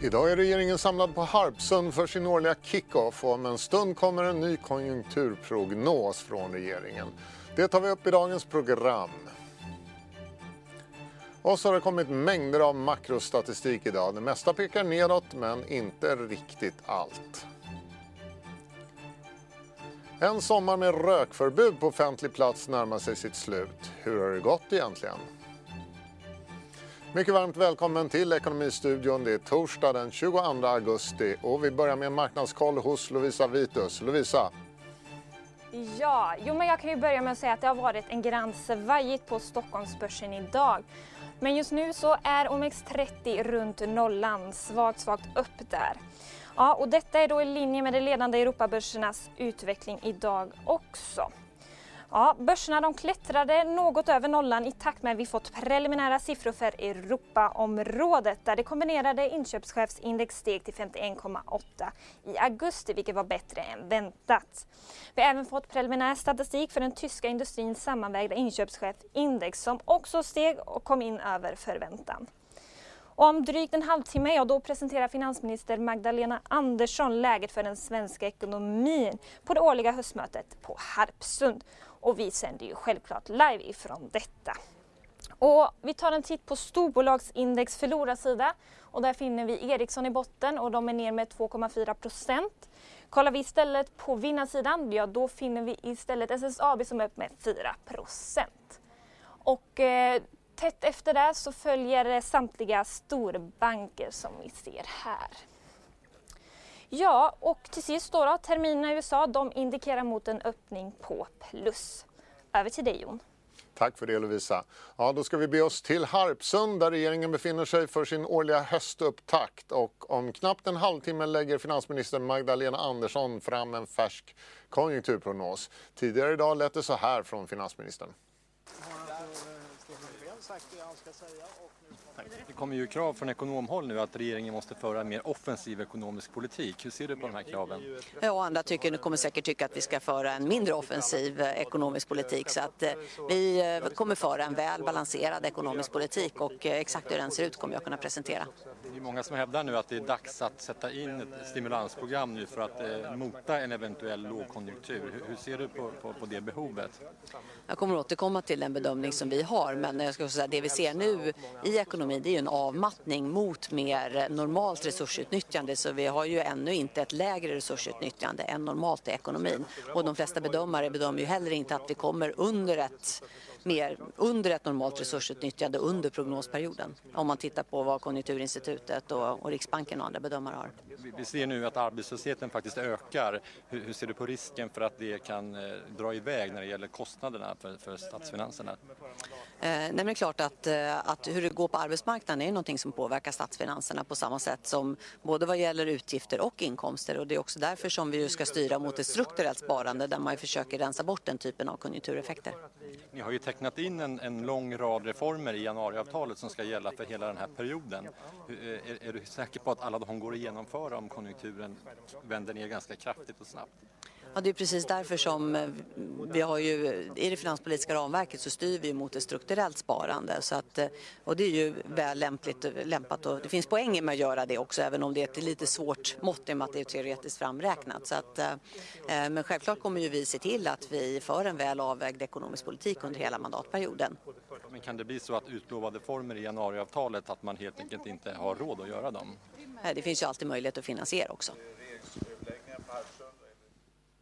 Idag är regeringen samlad på Harpsund för sin årliga kick-off och om en stund kommer en ny konjunkturprognos från regeringen. Det tar vi upp i dagens program. Och så har det kommit mängder av makrostatistik idag. Det mesta pekar nedåt, men inte riktigt allt. En sommar med rökförbud på offentlig plats närmar sig sitt slut. Hur har det gått egentligen? Mycket varmt välkommen till Ekonomistudion. Det är torsdag den 22 augusti och vi börjar med en marknadskoll hos Lovisa Vitus. Lovisa. Ja, jo men jag kan ju börja med att säga att det har varit en grann svajigt på Stockholmsbörsen idag. Men just nu så är OMX30 runt nollan, svagt, svagt upp där. Ja, och detta är då i linje med de ledande Europabörsernas utveckling idag också. Ja, börserna de klättrade något över nollan i takt med att vi fått preliminära siffror för Europaområdet där det kombinerade inköpschefsindex steg till 51,8 i augusti vilket var bättre än väntat. Vi har även fått preliminär statistik för den tyska industrins sammanvägda inköpschefsindex som också steg och kom in över förväntan. Om drygt en halvtimme ja, då presenterar finansminister Magdalena Andersson läget för den svenska ekonomin på det årliga höstmötet på Harpsund. Och vi sänder ju självklart live ifrån detta. Och vi tar en titt på storbolagsindex förlorarsida och där finner vi Ericsson i botten och de är ner med 2,4 procent. Kollar vi istället på vinnarsidan, ja då finner vi istället SSAB som är upp med 4 procent. Och eh, tätt efter det så följer samtliga storbanker som vi ser här. Ja, och till sist då, då terminerna i USA de indikerar mot en öppning på plus. Över till dig Jon. Tack för det Lovisa. Ja, då ska vi be oss till Harpsund där regeringen befinner sig för sin årliga höstupptakt. Och om knappt en halvtimme lägger finansminister Magdalena Andersson fram en färsk konjunkturprognos. Tidigare idag lät det så här från finansministern. Det det kommer ju krav från ekonomhåll nu att regeringen måste föra en mer offensiv ekonomisk politik. Hur ser du på de här kraven? Ja, och andra tycker, kommer säkert tycka att vi ska föra en mindre offensiv eh, ekonomisk politik så att eh, vi eh, kommer föra en väl balanserad ekonomisk politik och exakt hur den ser ut kommer jag kunna presentera. Det är många som hävdar nu att det är dags att sätta in ett stimulansprogram nu för att eh, mota en eventuell lågkonjunktur. Hur ser du på, på, på det behovet? Jag kommer återkomma till den bedömning som vi har men jag ska säga det vi ser nu i ekonomin det är ju en avmattning mot mer normalt resursutnyttjande så vi har ju ännu inte ett lägre resursutnyttjande än normalt i ekonomin och de flesta bedömare bedömer ju heller inte att vi kommer under ett mer under ett normalt resursutnyttjande under prognosperioden om man tittar på vad Konjunkturinstitutet och, och Riksbanken och andra bedömare har. Vi ser nu att arbetslösheten faktiskt ökar. Hur, hur ser du på risken för att det kan eh, dra iväg när det gäller kostnaderna för, för statsfinanserna? Eh, nej men det är klart att, eh, att hur det går på arbetsmarknaden är någonting som påverkar statsfinanserna på samma sätt som både vad gäller utgifter och inkomster och det är också därför som vi ska styra mot ett strukturellt sparande där man försöker rensa bort den typen av konjunktureffekter. Ni har ju räknat in en, en lång rad reformer i januariavtalet som ska gälla för hela den här perioden. Eh, är, är du säker på att alla de går att genomföra om konjunkturen vänder ner ganska kraftigt och snabbt? Ja, det är precis därför som eh, vi har ju, i det finanspolitiska ramverket så styr vi mot ett strukturellt sparande. Så att, eh, och det är ju väl lämpligt, lämpat och det finns poänger med att göra det också även om det är ett lite svårt mått i och med att det är teoretiskt framräknat. Så att, eh, men självklart kommer ju vi se till att vi för en väl avvägd ekonomisk politik under hela mandatperioden. Men kan det bli så att utlovade former i januariavtalet att man helt enkelt inte har råd att göra dem? Det finns ju alltid möjlighet att finansiera också.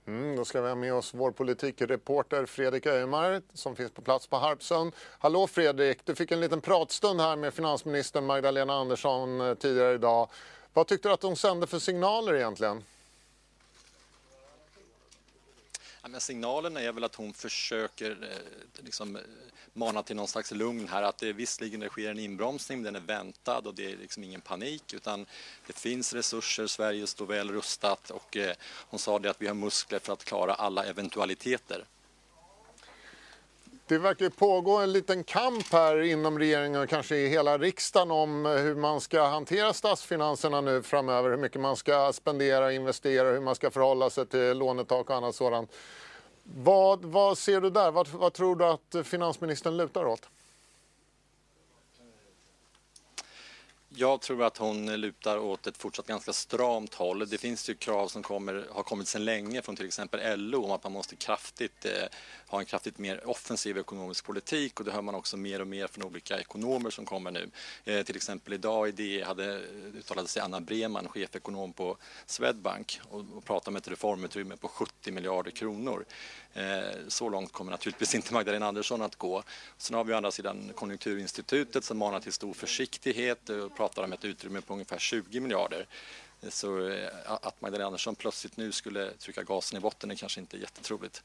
Mm, då ska vi ha med oss vår politikreporter Fredrik Öjmar som finns på plats på Harpsund. Hallå Fredrik, du fick en liten pratstund här med finansminister Magdalena Andersson eh, tidigare idag. Vad tyckte du att hon sände för signaler egentligen? Ja, men signalen är väl att hon försöker eh, liksom, eh, mana till någon slags lugn här att det visserligen det sker en inbromsning, den är väntad och det är liksom ingen panik utan det finns resurser, Sverige står väl rustat och eh, hon sa det att vi har muskler för att klara alla eventualiteter. Det verkar pågå en liten kamp här inom regeringen och kanske i hela riksdagen om eh, hur man ska hantera statsfinanserna nu framöver. Hur mycket man ska spendera och investera, hur man ska förhålla sig till lånetak och annat sådant. Vad, vad ser du där? Vad, vad tror du att finansministern lutar åt? Jag tror att hon lutar åt ett fortsatt ganska stramt håll. Det finns ju krav som kommer, har kommit sedan länge från till exempel LO om att man måste kraftigt, eh, ha en kraftigt mer offensiv ekonomisk politik och det hör man också mer och mer från olika ekonomer som kommer nu. Eh, till exempel idag i DE hade eh, uttalade sig Anna Breman, chefekonom på Swedbank och, och pratade om ett reformutrymme på 70 miljarder kronor. Eh, så långt kommer naturligtvis inte Magdalena Andersson att gå. Sen har vi å andra sidan Konjunkturinstitutet som manar till stor försiktighet och pratar om ett utrymme på ungefär 20 miljarder. Så eh, att Magdalena Andersson plötsligt nu skulle trycka gasen i botten är kanske inte jättetroligt.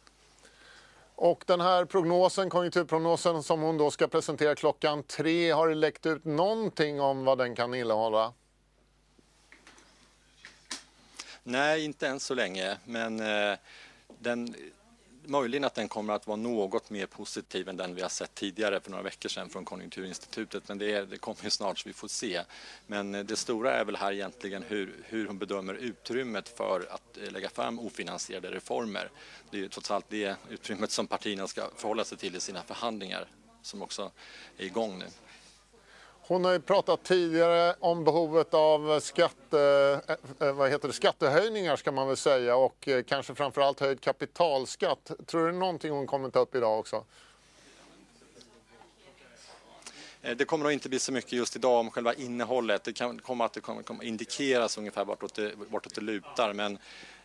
Och den här prognosen, konjunkturprognosen som hon då ska presentera klockan tre, har det läckt ut någonting om vad den kan innehålla? Nej, inte än så länge, men eh, den möjligen att den kommer att vara något mer positiv än den vi har sett tidigare för några veckor sedan från Konjunkturinstitutet. Men det, är, det kommer ju snart så vi får se. Men eh, det stora är väl här egentligen hur, hur hon bedömer utrymmet för att eh, lägga fram ofinansierade reformer. Det är ju trots allt det utrymmet som partierna ska förhålla sig till i sina förhandlingar som också är igång nu. Hon har ju pratat tidigare om behovet av skatte, eh, eh, vad heter det, skattehöjningar ska man väl säga och eh, kanske framförallt höjd kapitalskatt. Tror du det är någonting hon kommer ta upp idag också? Eh, det kommer nog inte bli så mycket just idag om själva innehållet. Det kan komma att det kommer, kommer indikeras ungefär vartåt det, vartåt det lutar men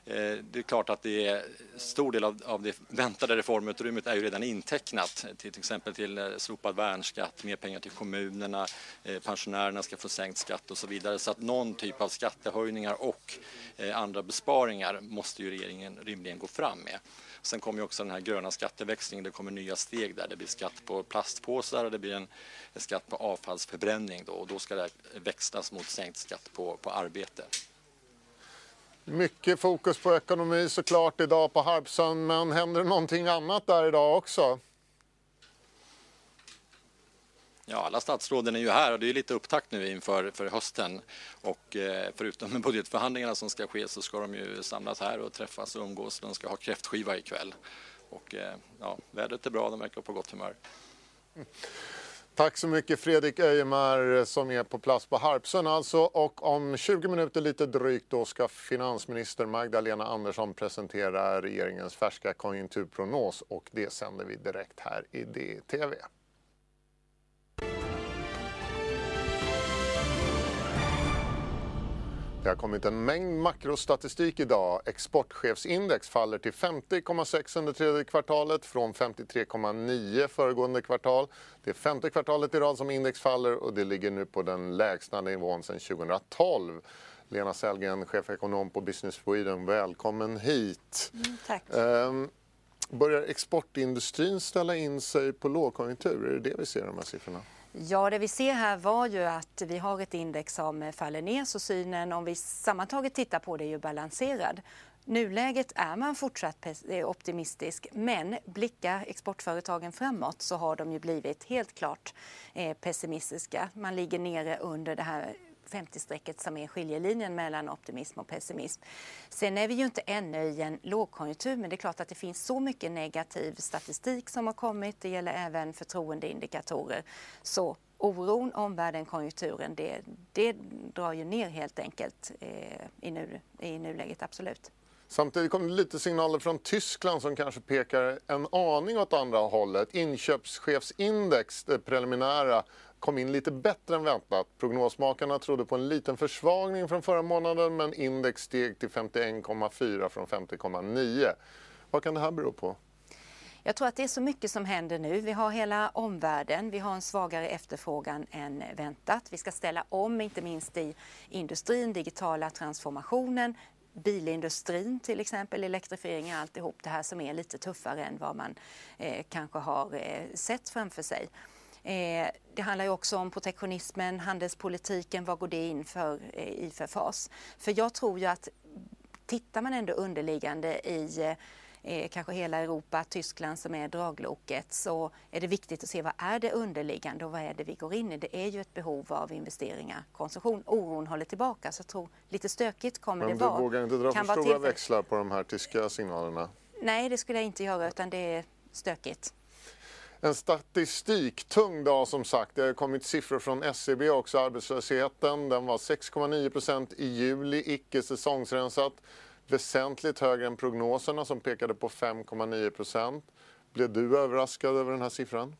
Eh, det är klart att det är stor del av, av det väntade reformutrymmet är ju redan intecknat till, till exempel till eh, slopad värnskatt, mer pengar till kommunerna, eh, pensionärerna ska få sänkt skatt och så vidare. Så att någon typ av skattehöjningar och andra besparingar måste ju regeringen rimligen gå fram med. Sen kommer ju också den här gröna skatteväxlingen, det kommer nya steg där. Det blir skatt på plastpåsar och det blir en, en skatt på avfallsförbränning då och då ska det växlas mot sänkt skatt på, på arbete. Mycket fokus på ekonomi såklart idag på Harpsund, men händer det någonting annat där idag också? Ja, alla statsråden är ju här och det är lite upptakt nu inför för hösten. Och eh, förutom budgetförhandlingarna som ska ske så ska de ju samlas här och träffas och umgås. De ska ha kräftskiva ikväll. Och eh, ja, vädret är bra, de verkar på gott humör. Mm. Tack så mycket Fredrik Öjemar som är på plats på Harpsön alltså. Och om 20 minuter lite drygt då ska finansminister Magdalena Andersson presentera regeringens färska konjunkturprognos och det sänder vi direkt här i DTV. Det har kommit en mängd makrostatistik idag. Exportchefsindex faller till 50,6 under tredje kvartalet från 53,9 föregående kvartal. Det är femte kvartalet i rad som index faller och det ligger nu på den lägsta nivån sedan 2012. Lena Sellgren, chefekonom på Business Sweden, välkommen hit. Mm, tack. Um, börjar exportindustrin ställa in sig på lågkonjunktur? Är det det vi ser i de här siffrorna? Ja, det vi ser här var ju att vi har ett index som faller ner så synen om vi sammantaget tittar på det är ju balanserad. Nuläget är man fortsatt eh, optimistisk men blickar exportföretagen framåt så har de ju blivit helt klart eh, pessimistiska. Man ligger nere under det här 50-strecket som är skiljelinjen mellan optimism och pessimism. Sen är vi ju inte ännu i en lågkonjunktur men det är klart att det finns så mycket negativ statistik som har kommit. Det gäller även förtroendeindikatorer. Så oron, omvärlden, konjunkturen det, det drar ju ner helt enkelt eh, i, nu, i nuläget, absolut. Samtidigt kom det lite signaler från Tyskland som kanske pekar en aning åt andra hållet. Inköpschefsindex, det preliminära, kom in lite bättre än väntat. Prognosmakarna trodde på en liten försvagning från förra månaden men index steg till 51,4 från 50,9. Vad kan det här bero på? Jag tror att det är så mycket som händer nu. Vi har hela omvärlden, vi har en svagare efterfrågan än väntat. Vi ska ställa om, inte minst i industrin, digitala transformationen, bilindustrin till exempel, elektrifiering, alltihop det här som är lite tuffare än vad man eh, kanske har eh, sett framför sig. Eh, det handlar ju också om protektionismen, handelspolitiken, vad går det in för, eh, i för fas? För jag tror ju att tittar man ändå underliggande i eh, kanske hela Europa, Tyskland som är dragloket, så är det viktigt att se vad är det underliggande och vad är det vi går in i. Det är ju ett behov av investeringar, konsumtion. Oron håller tillbaka, så jag tror lite stökigt kommer Men det vara. Men du vågar inte dra kan för stora växlar på de här tyska signalerna? Nej, det skulle jag inte göra, utan det är stökigt. En statistiktung dag som sagt. Det har kommit siffror från SCB också. Arbetslösheten den var 6,9% i juli, icke säsongsrensat. Väsentligt högre än prognoserna som pekade på 5,9% Blev du överraskad över den här siffran?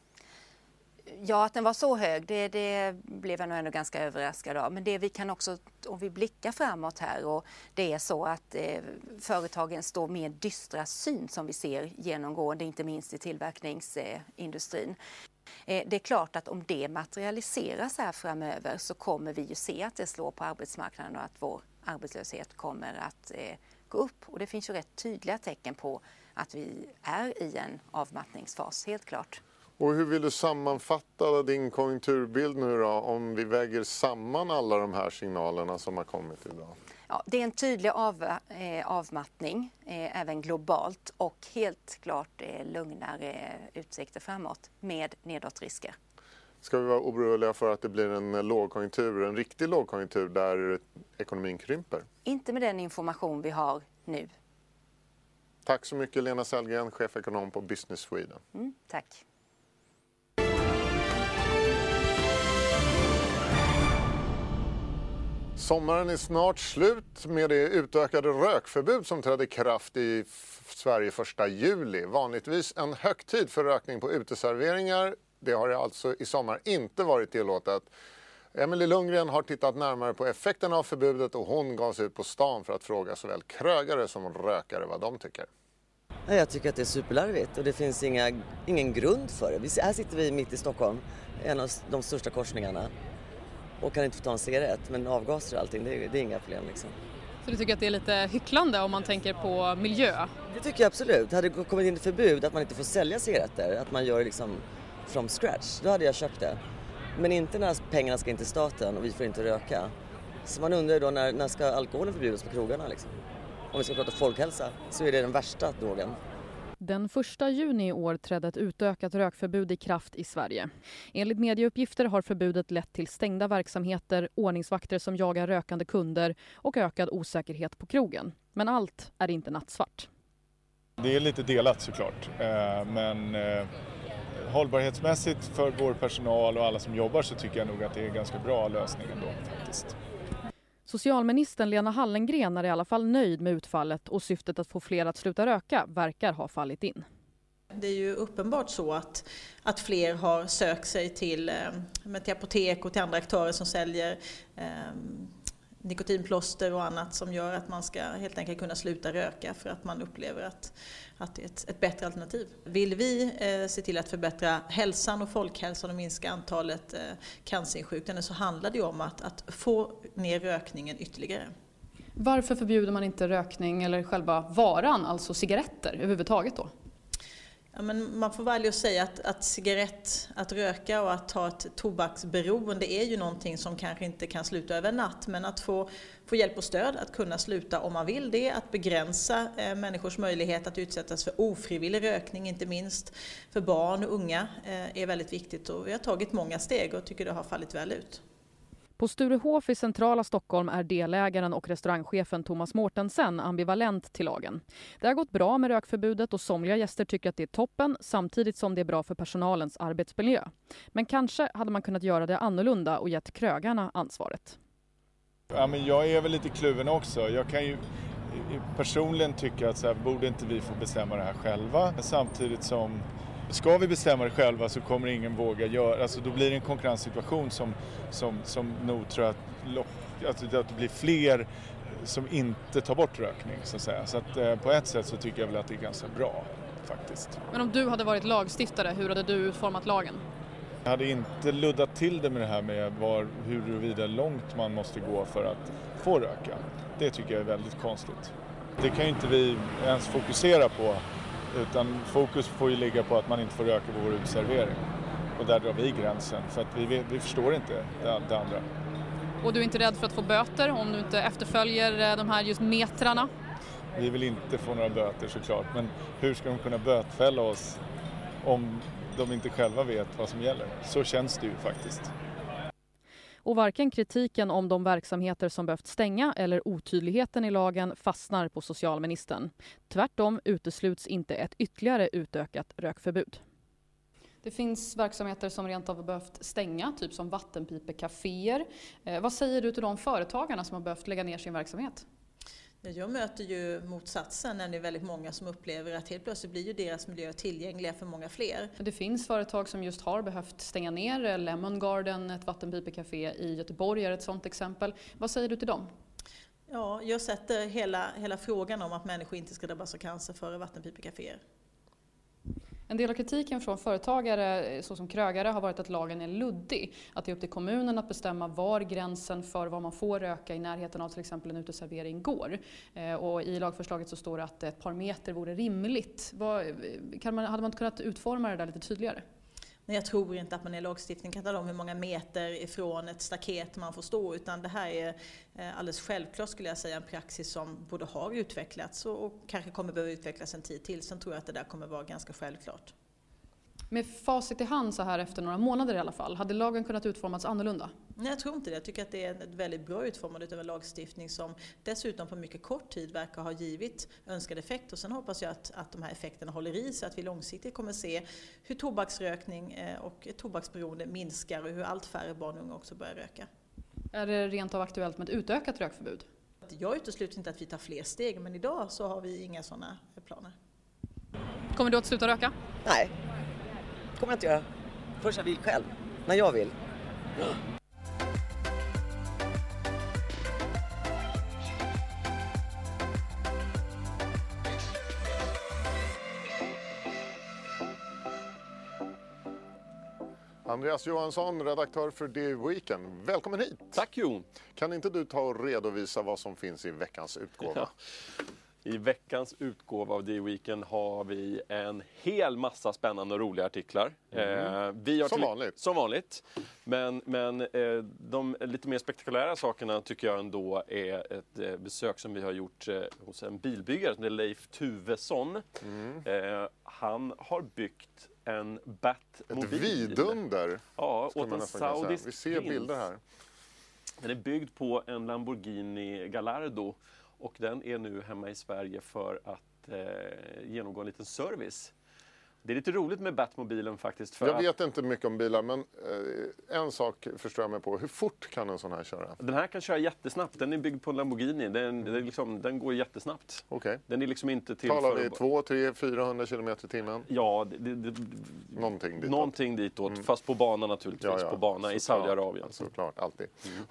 Ja, att den var så hög, det, det blev jag nog ändå ganska överraskad av. Men det vi kan också, om vi blickar framåt här och det är så att eh, företagen står mer dystra syn som vi ser genomgående, inte minst i tillverkningsindustrin. Eh, det är klart att om det materialiseras här framöver så kommer vi ju se att det slår på arbetsmarknaden och att vår arbetslöshet kommer att eh, gå upp. Och det finns ju rätt tydliga tecken på att vi är i en avmattningsfas, helt klart. Och hur vill du sammanfatta din konjunkturbild nu då om vi väger samman alla de här signalerna som har kommit idag? Ja, det är en tydlig av, eh, avmattning eh, även globalt och helt klart eh, lugnare utsikter framåt med nedåtrisker. Ska vi vara oroliga för att det blir en lågkonjunktur, en riktig lågkonjunktur där ekonomin krymper? Inte med den information vi har nu. Tack så mycket Lena Sellgren, chefekonom på Business Sweden. Mm, tack. Sommaren är snart slut med det utökade rökförbud som trädde i kraft i Sverige 1 juli. Vanligtvis en högtid för rökning på uteserveringar. Det har alltså i sommar inte varit tillåtet. Emelie Lundgren har tittat närmare på effekterna av förbudet och hon gav sig ut på stan för att fråga såväl krögare som rökare vad de tycker. Jag tycker att det är superlarvigt och det finns inga, ingen grund för det. Här sitter vi mitt i Stockholm, en av de största korsningarna och kan inte få ta en cigarett. Men avgaser och allting, det är, det är inga problem liksom. Så du tycker att det är lite hycklande om man tänker på miljö? Det tycker jag absolut. Hade det kommit in ett förbud att man inte får sälja cigaretter, att man gör det liksom from scratch, då hade jag köpt det. Men inte när pengarna ska in till staten och vi får inte röka. Så man undrar då när, när ska alkoholen förbjudas på krogarna liksom? Om vi ska prata folkhälsa så är det den värsta drogen. Den 1 juni i år trädde ett utökat rökförbud i kraft i Sverige. Enligt medieuppgifter har förbudet lett till stängda verksamheter, ordningsvakter som jagar rökande kunder och ökad osäkerhet på krogen. Men allt är inte nattsvart. Det är lite delat såklart, eh, men eh, hållbarhetsmässigt för vår personal och alla som jobbar så tycker jag nog att det är en ganska bra lösning ändå faktiskt. Socialministern Lena Hallengren är i alla fall nöjd med utfallet och syftet att få fler att sluta röka verkar ha fallit in. Det är ju uppenbart så att, att fler har sökt sig till, eh, till apotek och till andra aktörer som säljer eh, nikotinplåster och annat som gör att man ska helt enkelt kunna sluta röka för att man upplever att, att det är ett, ett bättre alternativ. Vill vi eh, se till att förbättra hälsan och folkhälsan och minska antalet eh, cancerinsjuknande så handlar det om att, att få ner rökningen ytterligare. Varför förbjuder man inte rökning eller själva varan, alltså cigaretter överhuvudtaget då? Ja, men man får välja att säga att, att cigarett, att röka och att ha ett tobaksberoende är ju någonting som kanske inte kan sluta över en natt. Men att få, få hjälp och stöd att kunna sluta om man vill det, att begränsa eh, människors möjlighet att utsättas för ofrivillig rökning, inte minst för barn och unga, eh, är väldigt viktigt. Och vi har tagit många steg och tycker det har fallit väl ut. På Sturehof i centrala Stockholm är delägaren och restaurangchefen Thomas Mortensen ambivalent till lagen. Det har gått bra med rökförbudet och somliga gäster tycker att det är toppen samtidigt som det är bra för personalens arbetsmiljö. Men kanske hade man kunnat göra det annorlunda och gett krögarna ansvaret. Ja, men jag är väl lite kluven också. Jag kan ju eh, personligen tycka att så här, borde inte vi få bestämma det här själva samtidigt som Ska vi bestämma det själva så kommer ingen våga göra, alltså då blir det en konkurrenssituation som, som, som nog tror att, alltså att det blir fler som inte tar bort rökning så att säga. Så att eh, på ett sätt så tycker jag väl att det är ganska bra faktiskt. Men om du hade varit lagstiftare, hur hade du utformat lagen? Jag hade inte luddat till det med det här med var, huruvida långt man måste gå för att få röka. Det tycker jag är väldigt konstigt. Det kan ju inte vi ens fokusera på utan fokus får ju ligga på att man inte får röka på vår uteservering. Och där drar vi gränsen för att vi, vi förstår inte det, det andra. Och du är inte rädd för att få böter om du inte efterföljer eh, de här just metrarna? Vi vill inte få några böter såklart, men hur ska de kunna bötfälla oss om de inte själva vet vad som gäller? Så känns det ju faktiskt. Och varken kritiken om de verksamheter som behövt stänga eller otydligheten i lagen fastnar på socialministern. Tvärtom utesluts inte ett ytterligare utökat rökförbud. Det finns verksamheter som rent av behövt stänga, typ som vattenpipekaféer. Eh, vad säger du till de företagarna som har behövt lägga ner sin verksamhet? Jag möter ju motsatsen när det är väldigt många som upplever att helt plötsligt blir ju deras miljöer tillgängliga för många fler. Det finns företag som just har behövt stänga ner. Lemon Garden, ett vattenpipekafé i Göteborg är ett sådant exempel. Vad säger du till dem? Ja, jag sätter hela, hela frågan om att människor inte ska drabbas av cancer före vattenpipekaféer. En del av kritiken från företagare eh, såsom krögare har varit att lagen är luddig. Att det är upp till kommunen att bestämma var gränsen för vad man får röka i närheten av till exempel en uteservering går. Eh, och I lagförslaget så står det att ett par meter vore rimligt. Vad, eh, kan man, hade man inte kunnat utforma det där lite tydligare? Nej, jag tror inte att man i lagstiftning kan tala om hur många meter ifrån ett staket man får stå utan det här är eh, alldeles självklart skulle jag säga en praxis som både har utvecklats och kanske kommer behöva utvecklas en tid till. Sen tror jag att det där kommer vara ganska självklart. Med facit i hand så här efter några månader i alla fall, hade lagen kunnat utformas annorlunda? Nej, jag tror inte det. Jag tycker att det är en väldigt bra utformad utav lagstiftning som dessutom på mycket kort tid verkar ha givit önskad effekt. Och sen hoppas jag att, att de här effekterna håller i sig, att vi långsiktigt kommer se hur tobaksrökning eh, och tobaksberoende minskar och hur allt färre barn och unga också börjar röka. Är det rent av aktuellt med ett utökat rökförbud? Jag utesluter inte att vi tar fler steg, men idag så har vi inga sådana planer. Kommer du att sluta röka? Nej, kommer jag inte göra. Först jag vill själv. När jag vill. Andreas Johansson, redaktör för The Weekend. Välkommen hit! Tack Jon! Kan inte du ta och redovisa vad som finns i veckans utgåva? Ja. I veckans utgåva av The Weekend har vi en hel massa spännande och roliga artiklar. Mm. Eh, som vanligt. Som vanligt. Men, men eh, de lite mer spektakulära sakerna tycker jag ändå är ett eh, besök som vi har gjort eh, hos en bilbyggare som är Leif Tuvesson. Mm. Han har byggt en Batmobil. Ett vidunder! Ja, åt en saudisk Vi ser bilder här. Den är byggd på en Lamborghini Gallardo och den är nu hemma i Sverige för att eh, genomgå en liten service. Det är lite roligt med Batmobilen faktiskt. jag vet inte mycket om bilar men eh, en sak förstår jag mig på. Hur fort kan en sån här köra? Den här kan köra jättesnabbt. Den är byggd på en Lamborghini. Den, mm. liksom, den går jättesnabbt. Okay. Den är liksom inte till Talar vi 2, 3, 400 km i timmen? Ja, det, det, någonting ditåt. Någonting ditåt. Mm. Fast på bana naturligtvis. Ja, ja. På bana i Saudiarabien. Såklart, alltid. Mm.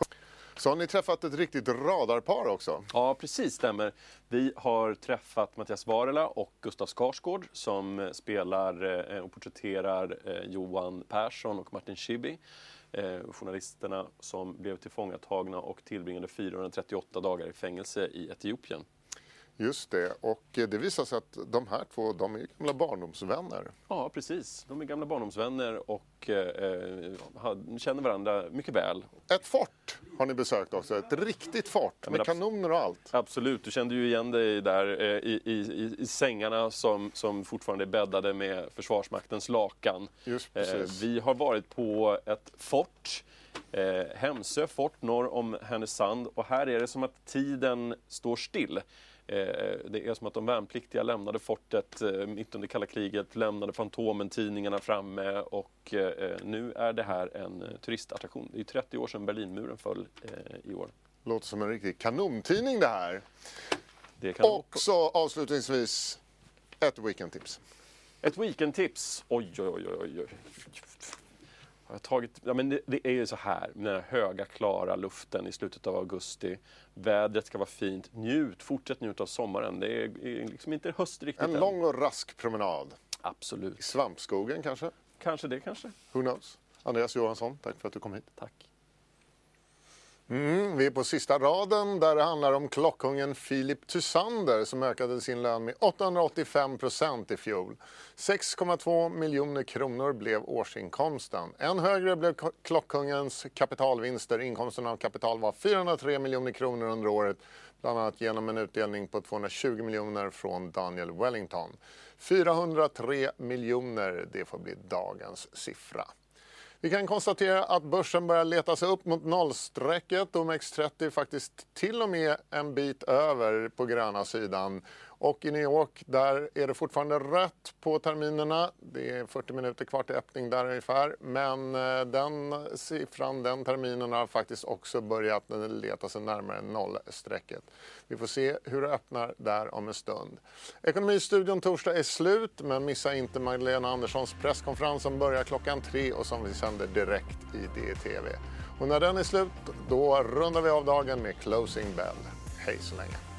Så har ni träffat ett riktigt radarpar också? Ja, precis stämmer. Vi har träffat Mattias Varela och Gustav Skarsgård som spelar eh, och porträtterar eh, Johan Persson och Martin Schibbye. Eh, journalisterna som blev tillfångatagna och tillbringade 438 dagar i fängelse i Etiopien. Just det, och det visar sig att de här två de är gamla barndomsvänner. Ja, precis. De är gamla barndomsvänner och eh, känner varandra mycket väl. Ett fort har ni besökt också, ett riktigt fort ja, med kanoner och allt. Absolut, du kände ju igen dig där eh, i, i, i, sängarna som, som fortfarande är bäddade med Försvarsmaktens lakan. Just eh, precis. Eh, vi har varit på ett fort Eh, Hemsö fort norr om Härnösand och här är det som att tiden står still. Eh, det är som att de värnpliktiga lämnade fortet eh, mitt under kalla kriget, lämnade Fantomen-tidningarna framme och eh, nu är det här en turistattraktion. Det är 30 år sedan Berlinmuren föll i år. Låter som en riktig kanontidning det här. Det kan Också avslutningsvis ett weekendtips. Ett weekendtips? Oj, oj, oj, oj. Oj har tagit, ja, men det, det, är ju så här med den här höga klara luften i slutet av augusti. Vädret ska vara fint. Njut, fortsätt njuta av sommaren. Det är, är liksom inte höst riktigt En än. lång och rask promenad. Absolut. I svampskogen kanske? Kanske det kanske. Who knows? Andreas Johansson, tack för att du kom hit. Tack. Mm, vi är på sista raden där det handlar om klockungen Filip Tysander som ökade sin lön med 885 procent i fjol. 6,2 miljoner kronor blev årsinkomsten. Än högre blev klockkungens kapitalvinster. Inkomsten av kapital var 403 miljoner kronor under året bland annat genom en utdelning på 220 miljoner från Daniel Wellington. 403 miljoner, det får bli dagens siffra. Vi kan konstatera att börsen börjar leta sig upp mot nollstrecket. OMX30 faktiskt till och med en bit över på gröna sidan. Och i New York där är det fortfarande rött på terminerna. Det är 40 minuter kvar till öppning där ungefär. Men eh, den siffran, den terminen har faktiskt också börjat leta sig närmare nollstrecket. Vi får se hur det öppnar där om en stund. Ekonomistudion torsdag är slut men missa inte Magdalena Anderssons presskonferens som börjar klockan tre och som vi sänder direkt i DTV. Och när den är slut, då rundar vi av dagen med Closing Bell. Hej så länge!